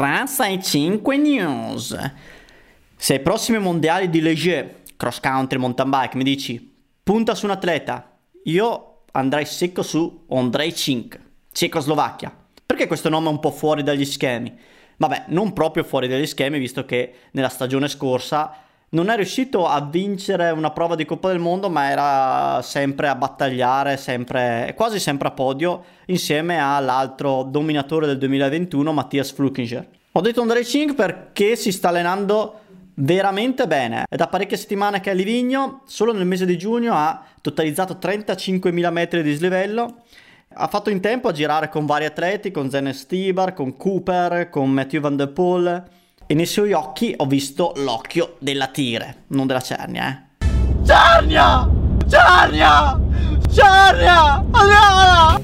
365 News. Se ai prossimi mondiali di Leger, cross country, mountain bike, mi dici punta su un atleta, io andrei secco su Andrei Cink, Cecoslovacchia. Perché questo nome è un po' fuori dagli schemi? Vabbè, non proprio fuori dagli schemi, visto che nella stagione scorsa non è riuscito a vincere una prova di Coppa del Mondo, ma era sempre a battagliare, sempre, quasi sempre a podio, insieme all'altro dominatore del 2021, Mattias Flukinger. Ho detto Andrei Cink perché si sta allenando veramente bene. È da parecchie settimane che è a Livigno, solo nel mese di giugno ha totalizzato 35.000 metri di dislivello. Ha fatto in tempo a girare con vari atleti, con Zen Stibar, con Cooper, con Matthew Van Der Poel e nei suoi occhi ho visto l'occhio della tigre, non della cernia, eh. Cernia! Cernia! Cernia! Andiamola!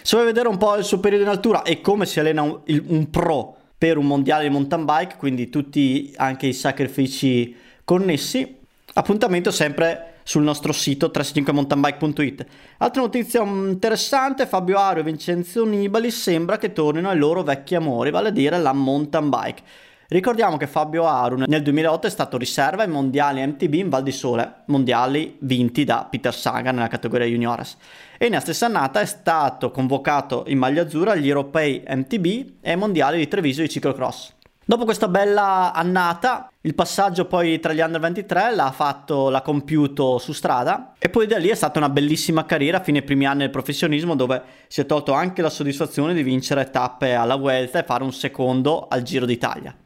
Se vuoi vedere un po' il suo periodo in altura e come si allena un, un pro per un mondiale di mountain bike, quindi tutti anche i sacrifici connessi, appuntamento sempre sul nostro sito 365mountainbike.it. Altra notizia interessante, Fabio Ario e Vincenzo Nibali sembra che tornino ai loro vecchi amori, vale a dire la mountain bike. Ricordiamo che Fabio Aru nel 2008 è stato riserva ai mondiali MTB in Val di Sole, mondiali vinti da Peter Sagan nella categoria juniores. E nella stessa annata è stato convocato in maglia azzurra agli europei MTB e ai mondiali di Treviso di ciclocross. Dopo questa bella annata, il passaggio poi tra gli under 23 l'ha fatto, l'ha compiuto su strada e poi da lì è stata una bellissima carriera fino ai primi anni del professionismo dove si è tolto anche la soddisfazione di vincere tappe alla Vuelta e fare un secondo al Giro d'Italia.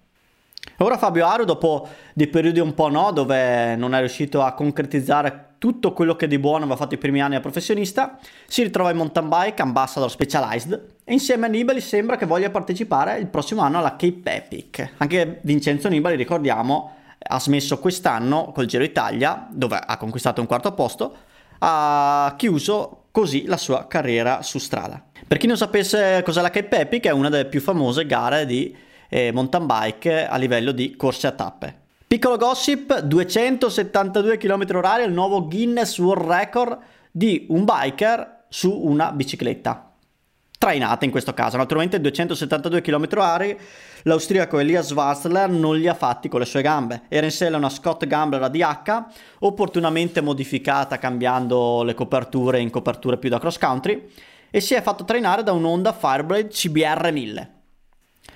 Ora Fabio Aru, dopo dei periodi un po' no, dove non è riuscito a concretizzare tutto quello che di buono aveva fatto i primi anni da professionista, si ritrova in mountain bike ambassador specialized e insieme a Nibali sembra che voglia partecipare il prossimo anno alla Cape Epic. Anche Vincenzo Nibali, ricordiamo, ha smesso quest'anno col Giro Italia, dove ha conquistato un quarto posto, ha chiuso così la sua carriera su strada. Per chi non sapesse cos'è la Cape Epic, è una delle più famose gare di eh, mountain bike a livello di corse a tappe. Piccolo gossip, 272 km/h il nuovo Guinness World Record di un biker su una bicicletta. Trainata in questo caso, naturalmente 272 km/h l'austriaco Elias Schwarzler non li ha fatti con le sue gambe. Era in sella una Scott Gambler ADH, opportunamente modificata cambiando le coperture in coperture più da cross country, e si è fatto trainare da un'Honda Fireblade CBR 1000.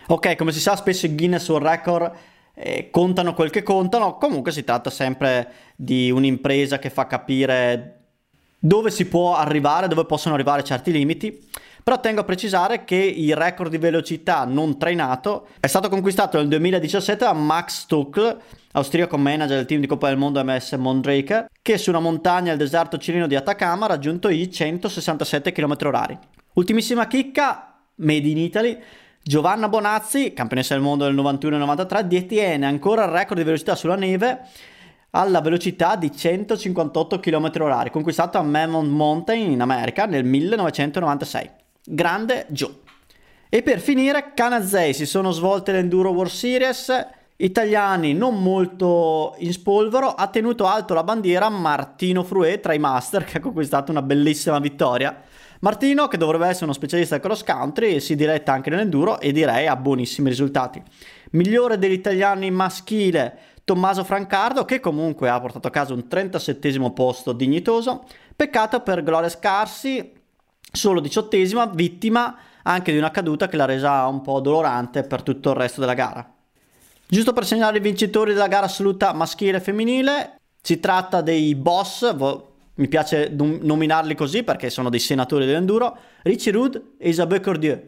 Ok, come si sa, spesso i Guinness World Record eh, contano quel che contano, comunque si tratta sempre di un'impresa che fa capire dove si può arrivare, dove possono arrivare certi limiti. Però tengo a precisare che il record di velocità non trainato è stato conquistato nel 2017 da Max Stuckl, austriaco manager del team di Coppa del Mondo MS Mondraker, che su una montagna al deserto cileno di Atacama ha raggiunto i 167 km/h. Ultimissima chicca, made in Italy, Giovanna Bonazzi, campionessa del mondo del 91 e 93, detiene ancora il record di velocità sulla neve alla velocità di 158 km/h, conquistato a Mammoth Mountain in America nel 1996. Grande Joe. E per finire, Canazei si sono svolte l'Enduro World Series. Italiani non molto in spolvero, ha tenuto alto la bandiera Martino Frue tra i master che ha conquistato una bellissima vittoria Martino, che dovrebbe essere uno specialista cross country, si diretta anche nell'enduro e direi ha buonissimi risultati. Migliore degli italiani maschile Tommaso Francardo, che comunque ha portato a casa un 37 posto dignitoso. Peccato per Gloria Scarsi, solo diciottesima, vittima anche di una caduta che l'ha resa un po' dolorante per tutto il resto della gara. Giusto per segnalare i vincitori della gara assoluta maschile e femminile, si tratta dei boss, mi piace nominarli così perché sono dei senatori dell'enduro, Richie Rude e Isabelle Cordieu.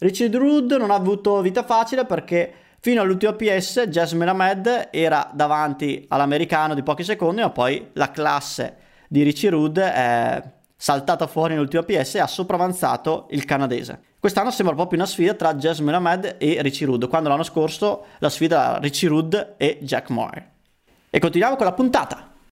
Richie Rude non ha avuto vita facile perché fino all'ultimo PS Jasmine Ahmed era davanti all'americano di pochi secondi, ma poi la classe di Richie Rude è saltata fuori nell'ultimo PS e ha sopravanzato il canadese. Quest'anno sembra proprio una sfida tra Jasmine Ahmed e Richie Rude, quando l'anno scorso la sfida era Richie Rude e Jack Moore. E continuiamo con la puntata.